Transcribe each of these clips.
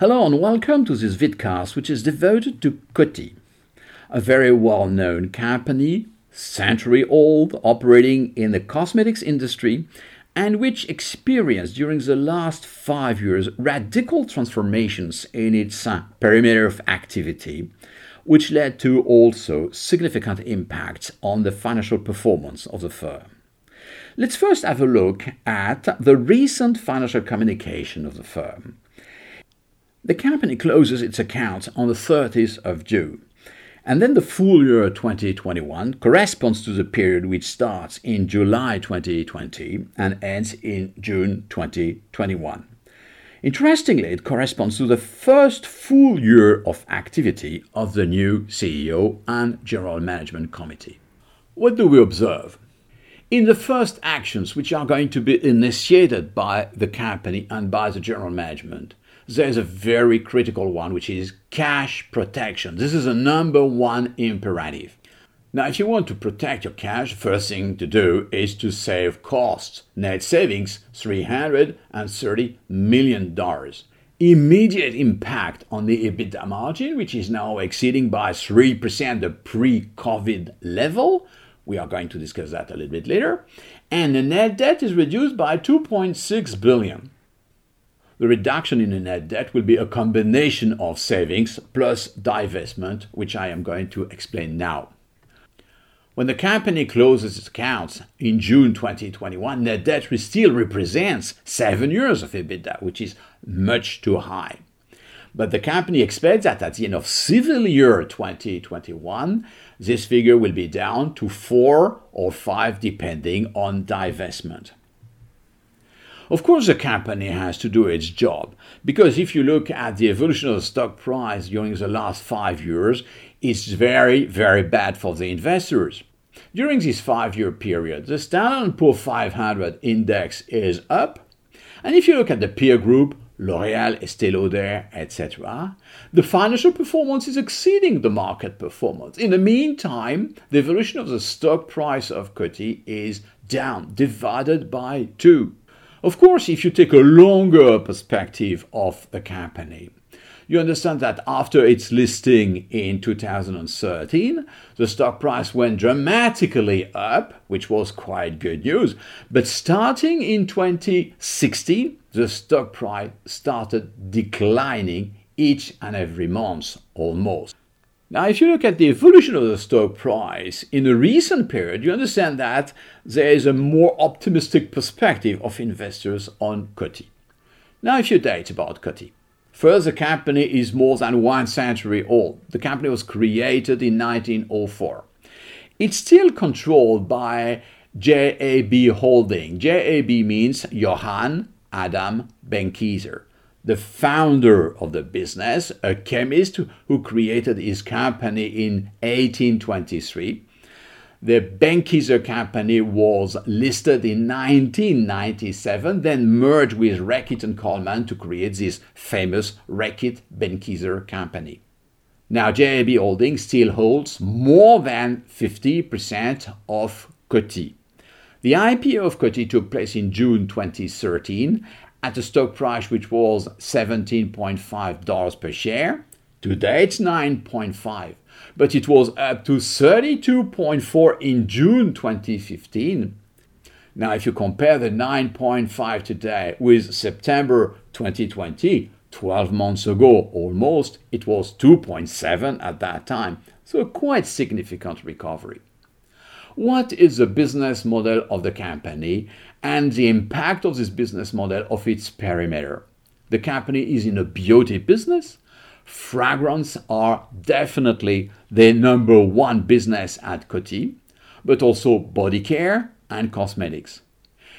Hello and welcome to this vidcast which is devoted to Coty, a very well-known company, century old, operating in the cosmetics industry and which experienced during the last five years radical transformations in its uh, perimeter of activity, which led to also significant impacts on the financial performance of the firm. Let's first have a look at the recent financial communication of the firm. The company closes its accounts on the 30th of June. And then the full year 2021 corresponds to the period which starts in July 2020 and ends in June 2021. Interestingly, it corresponds to the first full year of activity of the new CEO and General Management Committee. What do we observe? In the first actions which are going to be initiated by the company and by the general management, there's a very critical one, which is cash protection. This is a number one imperative. Now, if you want to protect your cash, first thing to do is to save costs. Net savings $330 million. Immediate impact on the EBITDA margin, which is now exceeding by 3% the pre COVID level. We are going to discuss that a little bit later. And the net debt is reduced by 2.6 billion. The reduction in the net debt will be a combination of savings plus divestment, which I am going to explain now. When the company closes its accounts in June 2021, net debt still represents seven years of EBITDA, which is much too high. But the company expects that at the end of civil year 2021, this figure will be down to four or five, depending on divestment. Of course, the company has to do its job because if you look at the evolution of the stock price during the last five years, it's very, very bad for the investors. During this five year period, the Standard & Poor's 500 index is up. And if you look at the peer group, L'Oréal, Estée Lauder, etc., the financial performance is exceeding the market performance. In the meantime, the evolution of the stock price of Coty is down, divided by two. Of course, if you take a longer perspective of the company, you understand that after its listing in 2013, the stock price went dramatically up, which was quite good news. But starting in 2016, the stock price started declining each and every month almost. Now, if you look at the evolution of the stock price in the recent period, you understand that there is a more optimistic perspective of investors on Coty. Now, a few dates about Coty. First, the company is more than one century old. The company was created in 1904. It's still controlled by JAB Holding. JAB means Johann Adam Benckiser the founder of the business, a chemist who created his company in 1823. The Benckiser company was listed in 1997, then merged with Reckitt and Colman to create this famous Reckitt Benckiser company. Now, JAB Holdings still holds more than 50% of Coty. The IPO of Coty took place in June 2013 at a stock price which was $17.5 per share. Today it's 9.5, but it was up to 32.4 in June 2015. Now, if you compare the 9.5 today with September 2020, 12 months ago almost, it was 2.7 at that time. So, a quite significant recovery. What is the business model of the company and the impact of this business model of its perimeter. The company is in a beauty business. Fragrance are definitely the number one business at Coty, but also body care and cosmetics.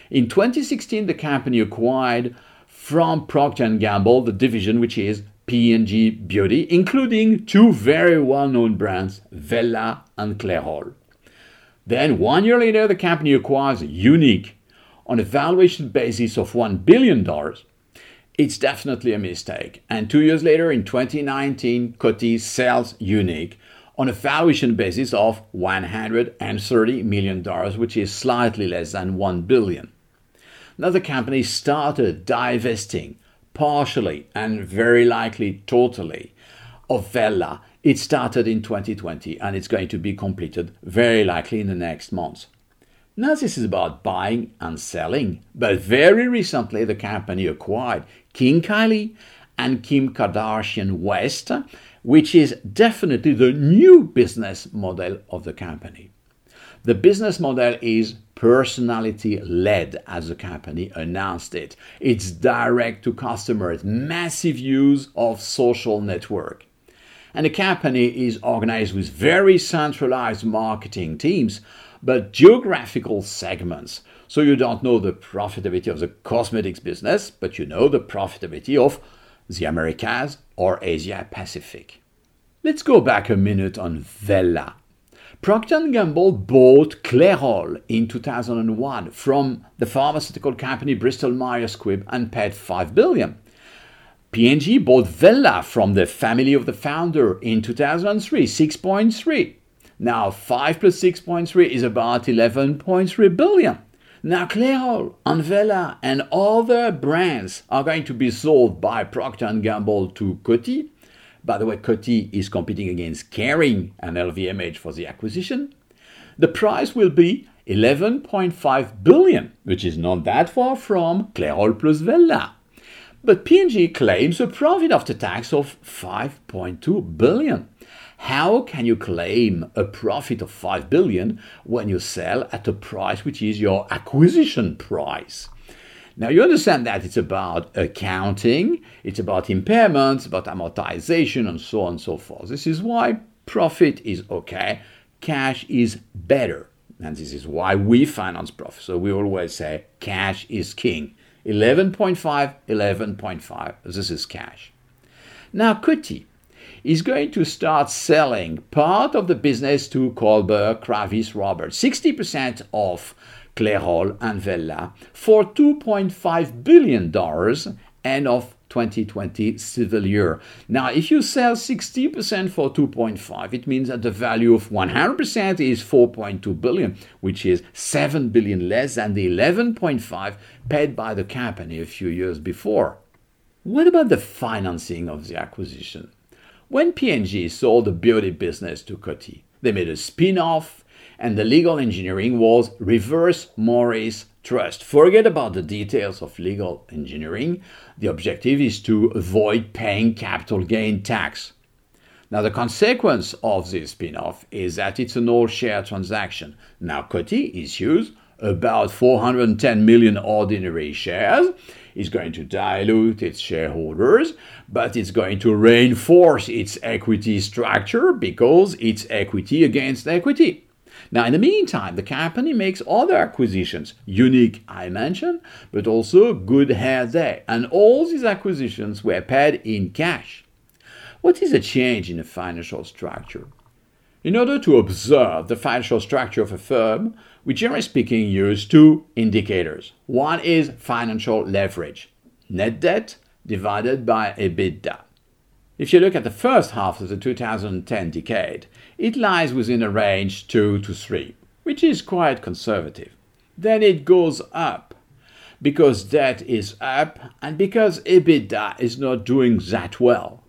In 2016, the company acquired from Procter & Gamble the division which is P&G Beauty, including two very well-known brands, Wella and Clairol. Then, one year later, the company acquires Younique, on a valuation basis of $1 billion, it's definitely a mistake. And two years later, in 2019, Coty sells Younique on a valuation basis of $130 million, which is slightly less than 1 billion. Now, the company started divesting partially and very likely totally of Wella. It started in 2020 and it's going to be completed very likely in the next months. Now, this is about buying and selling, but very recently the company acquired King Kylie and Kim Kardashian West, which is definitely the new business model of the company. The business model is personality led, as the company announced it. It's direct to customers, massive use of social network. And the company is organized with very centralized marketing teams, but geographical segments. So you don't know the profitability of the cosmetics business, but you know the profitability of the Americas or Asia Pacific. Let's go back a minute on Wella. Procter & Gamble bought Clairol in 2001 from the pharmaceutical company Bristol Myers Squibb and paid 5 billion. P&G bought Wella from the family of the founder in 2003, 6.3. Now 5 plus 6.3 is about 11.3 billion. Now Clairol, Wella, and other brands are going to be sold by Procter & Gamble to Coty by the way, Coty is competing against Kering and LVMH for the acquisition. The price will be 11.5 billion, which is not that far from Clairol plus Wella. But P&G claims a profit after tax of 5.2 billion. How can you claim a profit of 5 billion when you sell at a price which is your acquisition price? Now you understand that it's about accounting, it's about impairments, about amortization, and so on and so forth. This is why profit is okay, cash is better. And this is why we finance profit. So we always say cash is king. 11.5, 11.5. This is cash. Now, Coty is going to start selling part of the business to Kohlberg Kravis Robert. 60% of Clairol and Wella for $2.5 billion end of 2020 civil year. Now, if you sell 60% for 2.5, it means that the value of 100% is 4.2 billion, which is 7 billion less than the 11.5 paid by the company a few years before. What about the financing of the acquisition? When P&G sold the beauty business to Coty, they made a spin-off and the legal engineering was reverse Morris trust. Forget about the details of legal engineering. The objective is to avoid paying capital gain tax. Now, the consequence of this spin off is that it's an all share transaction. Now, Coty issues about 410 million ordinary shares. It's going to dilute its shareholders, but it's going to reinforce its equity structure because it's equity against equity. Now, in the meantime, the company makes other acquisitions, Younique, I mentioned, but also Good Hair Day. And all these acquisitions were paid in cash. What is a change in the financial structure? In order to observe the financial structure of a firm, we generally speaking use two indicators. One is financial leverage, net debt divided by EBITDA. If you look at the first half of the 2010 decade, it lies within a range 2 to 3, which is quite conservative. Then it goes up because debt is up and because EBITDA is not doing that well.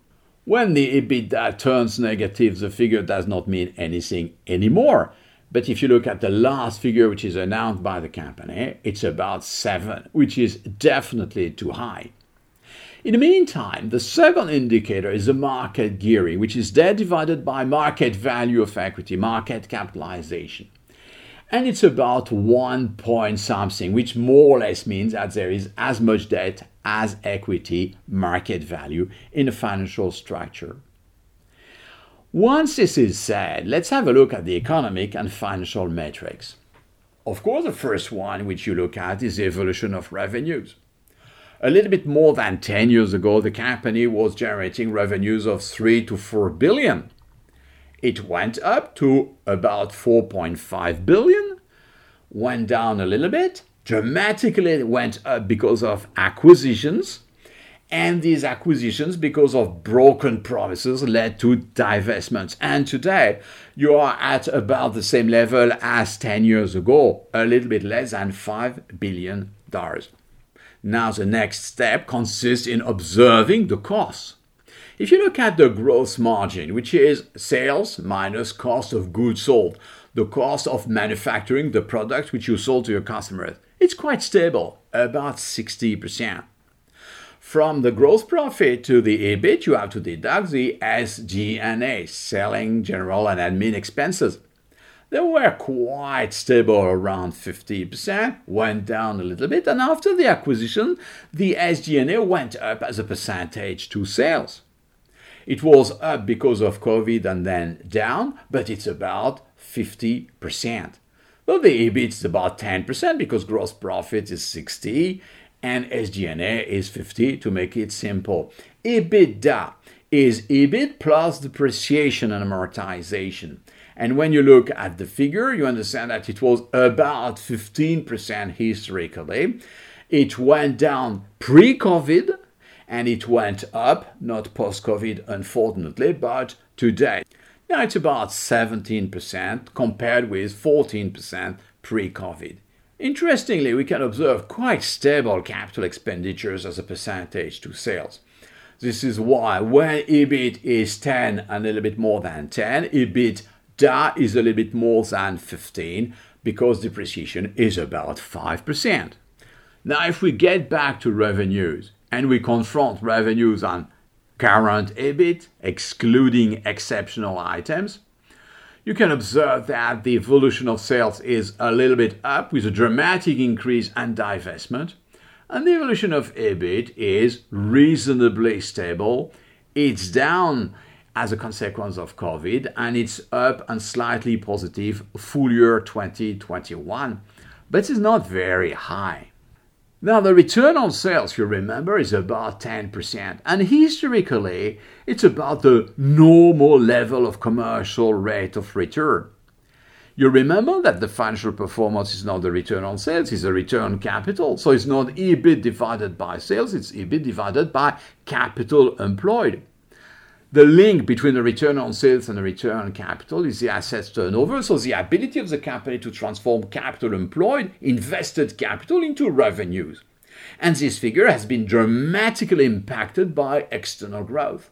When the EBITDA turns negative, the figure does not mean anything anymore. But if you look at the last figure, which is announced by the company, it's about 7, which is definitely too high. In the meantime, the second indicator is the market gearing, which is debt divided by market value of equity, market capitalization. And it's about one point something, which more or less means that there is as much debt as equity market value in the financial structure. Once this is said, let's have a look at the economic and financial metrics. Of course, the first one which you look at is the evolution of revenues. A little bit more than 10 years ago, the company was generating revenues of 3 to 4 billion. It went up to about 4.5 billion, went down a little bit, dramatically went up because of acquisitions, and these acquisitions, because of broken promises, led to divestments. And today, you are at about the same level as 10 years ago, a little bit less than $5 billion. Now, the next step consists in observing the costs. If you look at the gross margin, which is sales minus cost of goods sold, the cost of manufacturing the product which you sold to your customers, it's quite stable, about 60%. From the gross profit to the EBIT, you have to deduct the SG&A, selling, general and admin expenses. They were quite stable around 50%, went down a little bit, and after the acquisition, the SG&A went up as a percentage to sales. It was up because of COVID and then down, but it's about 50%. Well, the EBIT is about 10% because gross profit is 60 and SG&A is 50 to make it simple. EBITDA is EBIT plus depreciation and amortization. And when you look at the figure, you understand that it was about 15% historically. It went down pre COVID and it went up, not post COVID, unfortunately, but today. Now it's about 17% compared with 14% pre COVID. Interestingly, we can observe quite stable capital expenditures as a percentage to sales. This is why when EBIT is 10 and a little bit more than 10, EBITDA is a little bit more than 15 because depreciation is about 5%. Now, if we get back to revenues, and we confront revenues on current EBIT, excluding exceptional items, you can observe that the evolution of sales is a little bit up with a dramatic increase and divestment. And the evolution of EBIT is reasonably stable. It's down as a consequence of COVID and it's up and slightly positive full year 2021, but it's not very high. Now, the return on sales, you remember, is about 10%. And historically, it's about the normal level of commercial rate of return. You remember that the financial performance is not the return on sales, it's the return on capital. So it's not EBIT divided by sales, it's EBIT divided by capital employed. The link between the return on sales and the return on capital is the assets turnover, so the ability of the company to transform capital employed, invested capital, into revenues. And this figure has been dramatically impacted by external growth.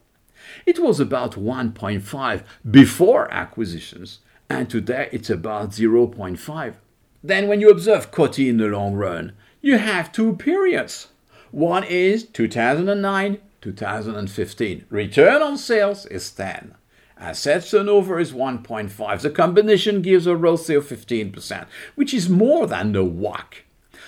It was about 1.5 before acquisitions, and today it's about 0.5. Then, when you observe Coty in the long run, you have two periods. One is 2009 2015. Return on sales is 10. Asset turnover is 1.5. The combination gives a ROCE of 15%, which is more than the WACC.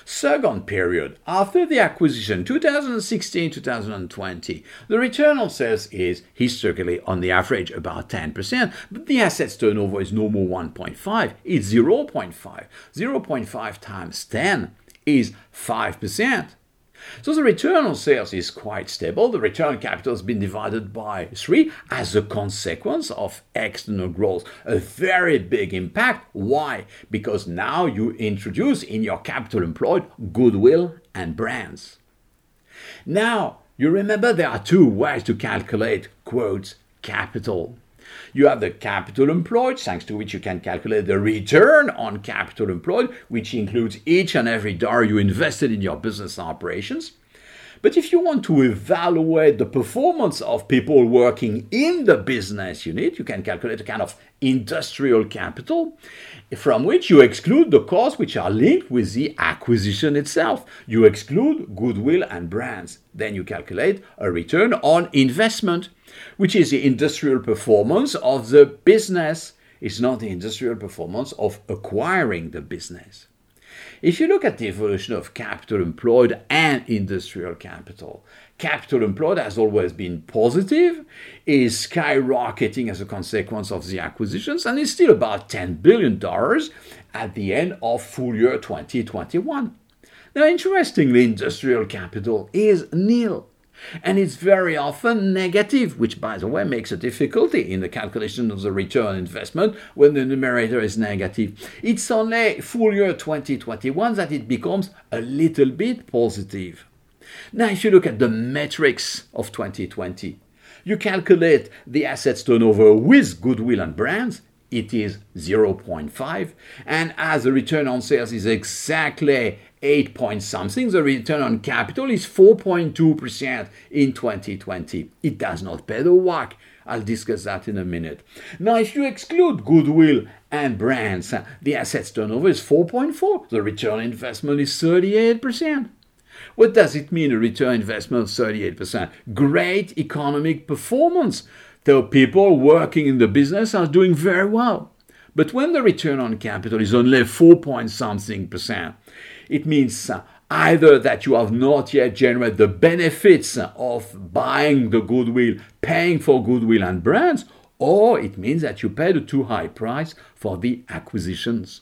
Second period, after the acquisition, 2016-2020, the return on sales is historically on the average about 10%, but the assets turnover is no more 1.5, it's 0.5. 0.5 times 10 is 5%. So the return on sales is quite stable. The return capital has been divided by three as a consequence of external growth. A very big impact. Why? Because now you introduce in your capital employed goodwill and brands. Now, you remember there are two ways to calculate, quotes, capital. You have the capital employed, thanks to which you can calculate the return on capital employed, which includes each and every dollar you invested in your business operations. But if you want to evaluate the performance of people working in the business unit, you can calculate a kind of industrial capital from which you exclude the costs which are linked with the acquisition itself. You exclude goodwill and brands. Then you calculate a return on investment, which is the industrial performance of the business. It's not the industrial performance of acquiring the business. If you look at the evolution of capital employed and industrial capital, capital employed has always been positive, is skyrocketing as a consequence of the acquisitions, and is still about $10 billion at the end of full year 2021. Now, interestingly, industrial capital is nil and it's very often negative, which, by the way, makes a difficulty in the calculation of the return on investment when the numerator is negative. It's only full year 2021 that it becomes a little bit positive. Now, if you look at the metrics of 2020, you calculate the assets turnover with goodwill and brands, it is 0.5. And as the return on sales is exactly 8 point something, the return on capital is 4.2% in 2020. It does not pay the WACC. I'll discuss that in a minute. Now, if you exclude goodwill and brands, the assets turnover is 4.4. The return on investment is 38%. What does it mean, a return investment of 38%? Great economic performance. The people working in the business are doing very well. But when the return on capital is only 4 point something percent, it means uh, either that you have not yet generated the benefits of buying the goodwill, paying for goodwill and brands, or it means that you paid a too high price for the acquisitions.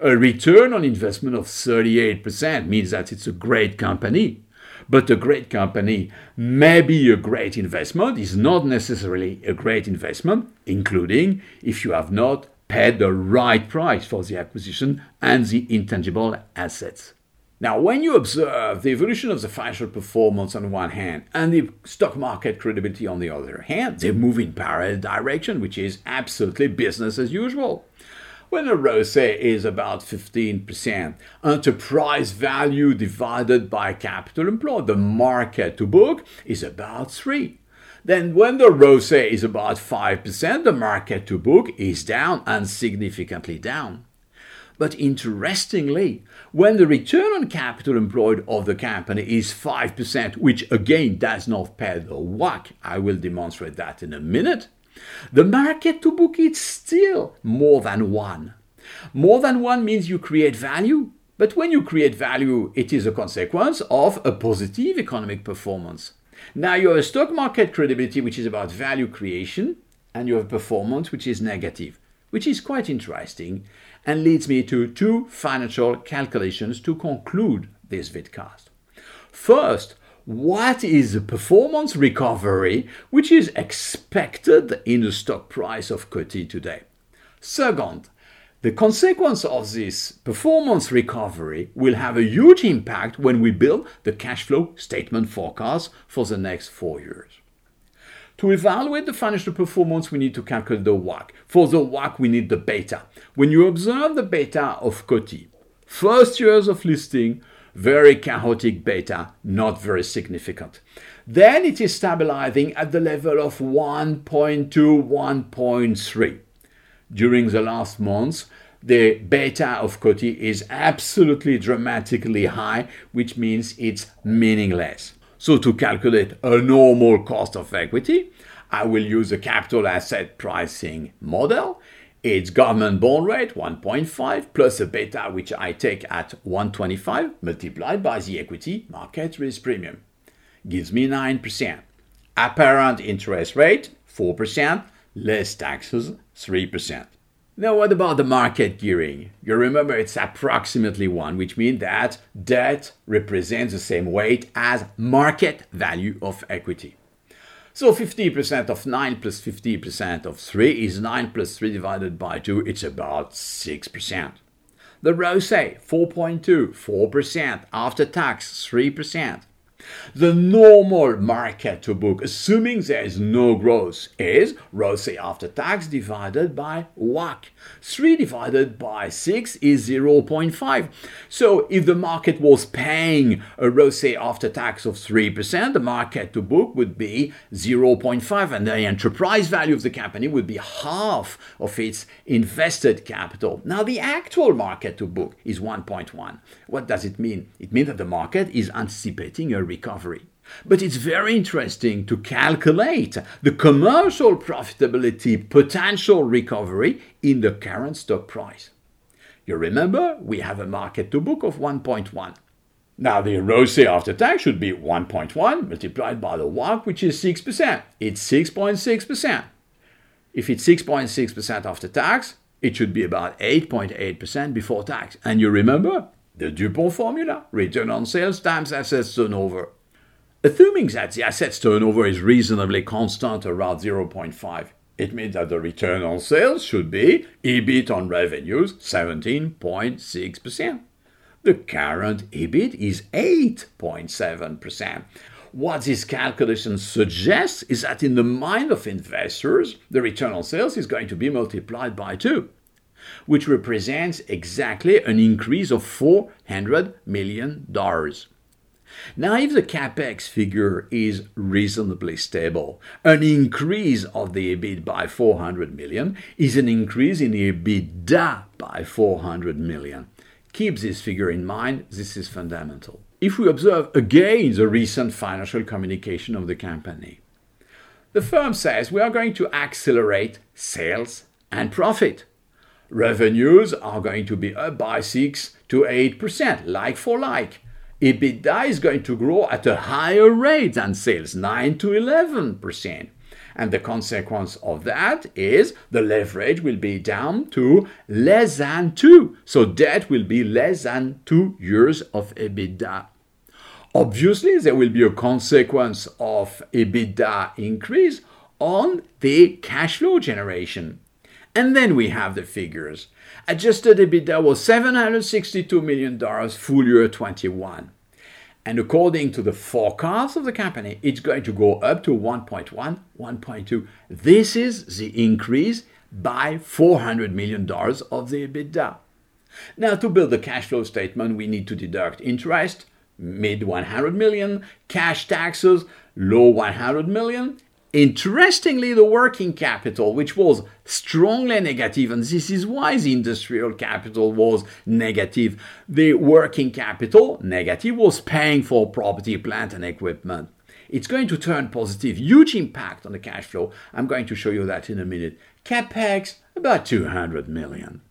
A return on investment of 38% means that it's a great company. But a great company may be a great investment, is not necessarily a great investment, including if you have not paid the right price for the acquisition and the intangible assets. Now, when you observe the evolution of the financial performance on one hand and the stock market credibility on the other hand, they move in parallel direction, which is absolutely business as usual. When a ROCE is about 15%, enterprise value divided by capital employed, the market to book is about 3. Then when the ROCE is about 5%, the market to book is down and significantly down. But interestingly, when the return on capital employed of the company is 5%, which again does not pay the WACC, I will demonstrate that in a minute, the market to book is still more than one. More than one means you create value, but when you create value, it is a consequence of a positive economic performance. Now you have a stock market credibility, which is about value creation, and you have performance, which is negative, which is quite interesting and leads me to two financial calculations to conclude this vidcast. First, what is the performance recovery which is expected in the stock price of Coty today? Second, the consequence of this performance recovery will have a huge impact when we build the cash flow statement forecast for the next four years. To evaluate the financial performance, we need to calculate the WACC. For the WACC, we need the beta. When you observe the beta of Coty, first years of listing, very chaotic beta, not very significant. Then it is stabilizing at the level of 1.2, 1.3 during the last months, the beta of Coty is absolutely dramatically high, which means it's meaningless. So to calculate a normal cost of equity, I will use a capital asset pricing model. It's government bond rate 1.5 plus a beta which I take at 125 multiplied by the equity market risk premium. Gives me 9%. Apparent interest rate 4%, less taxes 3%. Now, what about the market gearing? You remember it's approximately 1, which means that debt represents the same weight as market value of equity. So 50% of 9 plus 50% of 3 is 9 plus 3 divided by 2, it's about 6%. The ROCE, 4.2, 4%, after tax, 3%. The normal market to book, assuming there is no growth, is ROCE after tax divided by WACC. 3 divided by 6 is 0.5. So if the market was paying a ROCE after tax of 3%, the market to book would be 0.5 and the enterprise value of the company would be half of its invested capital. Now the actual market to book is 1.1. What does it mean? It means that the market is anticipating a recovery. But it's very interesting to calculate the commercial profitability potential recovery in the current stock price. You remember, we have a market to book of 1.1. Now, the ROCE after tax should be 1.1 multiplied by the WACC, which is 6%. It's 6.6%. If it's 6.6% after tax, it should be about 8.8% before tax. And you remember, the Dupont formula, return on sales times assets turnover. Assuming that the assets turnover is reasonably constant around 0.5, it means that the return on sales should be EBIT on revenues 17.6%. The current EBIT is 8.7%. What this calculation suggests is that in the mind of investors, the return on sales is going to be multiplied by 2. Which represents exactly an increase of $400 million. Now, if the capex figure is reasonably stable, an increase of the EBIT by 400 million is an increase in the EBITDA by 400 million. Keep this figure in mind, this is fundamental. If we observe again the recent financial communication of the company, the firm says we are going to accelerate sales and profit. Revenues are going to be up by 6 to 8%, like for like. EBITDA is going to grow at a higher rate than sales, 9 to 11%. And the consequence of that is the leverage will be down to less than 2. So debt will be less than 2 years of EBITDA. Obviously, there will be a consequence of EBITDA increase on the cash flow generation. And then we have the figures. Adjusted EBITDA was $762 million full year 21. And according to the forecast of the company, it's going to go up to 1.1, 1.2. This is the increase by $400 million of the EBITDA. Now, to build the cash flow statement, we need to deduct interest, mid 100 million, cash taxes, low 100 million, Interestingly, the working capital, which was strongly negative, and this is why the industrial capital was negative, the working capital, negative, was paying for property, plant, and equipment. It's going to turn positive, huge impact on the cash flow. I'm going to show you that in a minute. CapEx, about 200 million.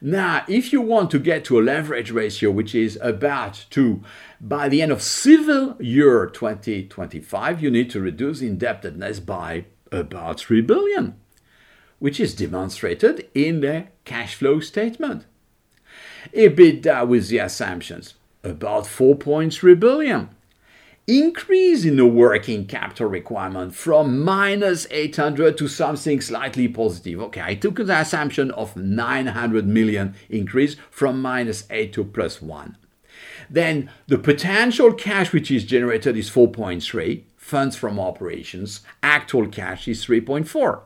Now, if you want to get to a leverage ratio which is about 2, by the end of civil year 2025, you need to reduce indebtedness by about 3 billion, which is demonstrated in the cash flow statement. EBITDA with the assumptions, about 4.3 billion increase in the working capital requirement from minus 800 to something slightly positive. Okay, I took the assumption of 900 million increase from minus 8 to plus 1. Then the potential cash which is generated is 4.3, funds from operations, actual cash is 3.4.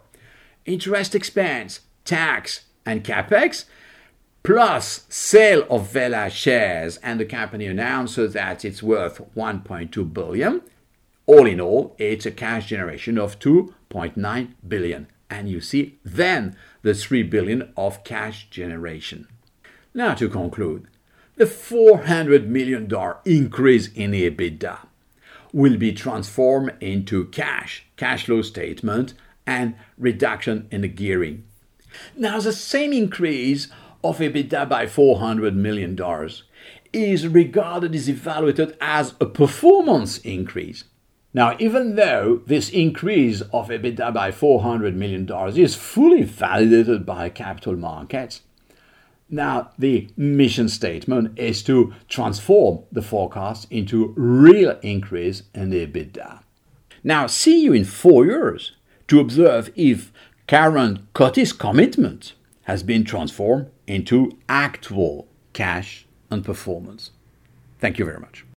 Interest expense, tax, and capex plus sale of Wella shares, and the company announces that it's worth 1.2 billion. All in all, it's a cash generation of 2.9 billion. And you see then the 3 billion of cash generation. Now to conclude, the $400 million increase in EBITDA will be transformed into cash, cash flow statement, and reduction in the gearing. Now, the same increase of EBITDA by $400 million is regarded, is evaluated as a performance increase. Now, even though this increase of EBITDA by $400 million is fully validated by capital markets, now the mission statement is to transform the forecast into real increase in EBITDA. Now, see you in four years to observe if current Coty's commitment has been transformed into actual cash and performance. Thank you very much.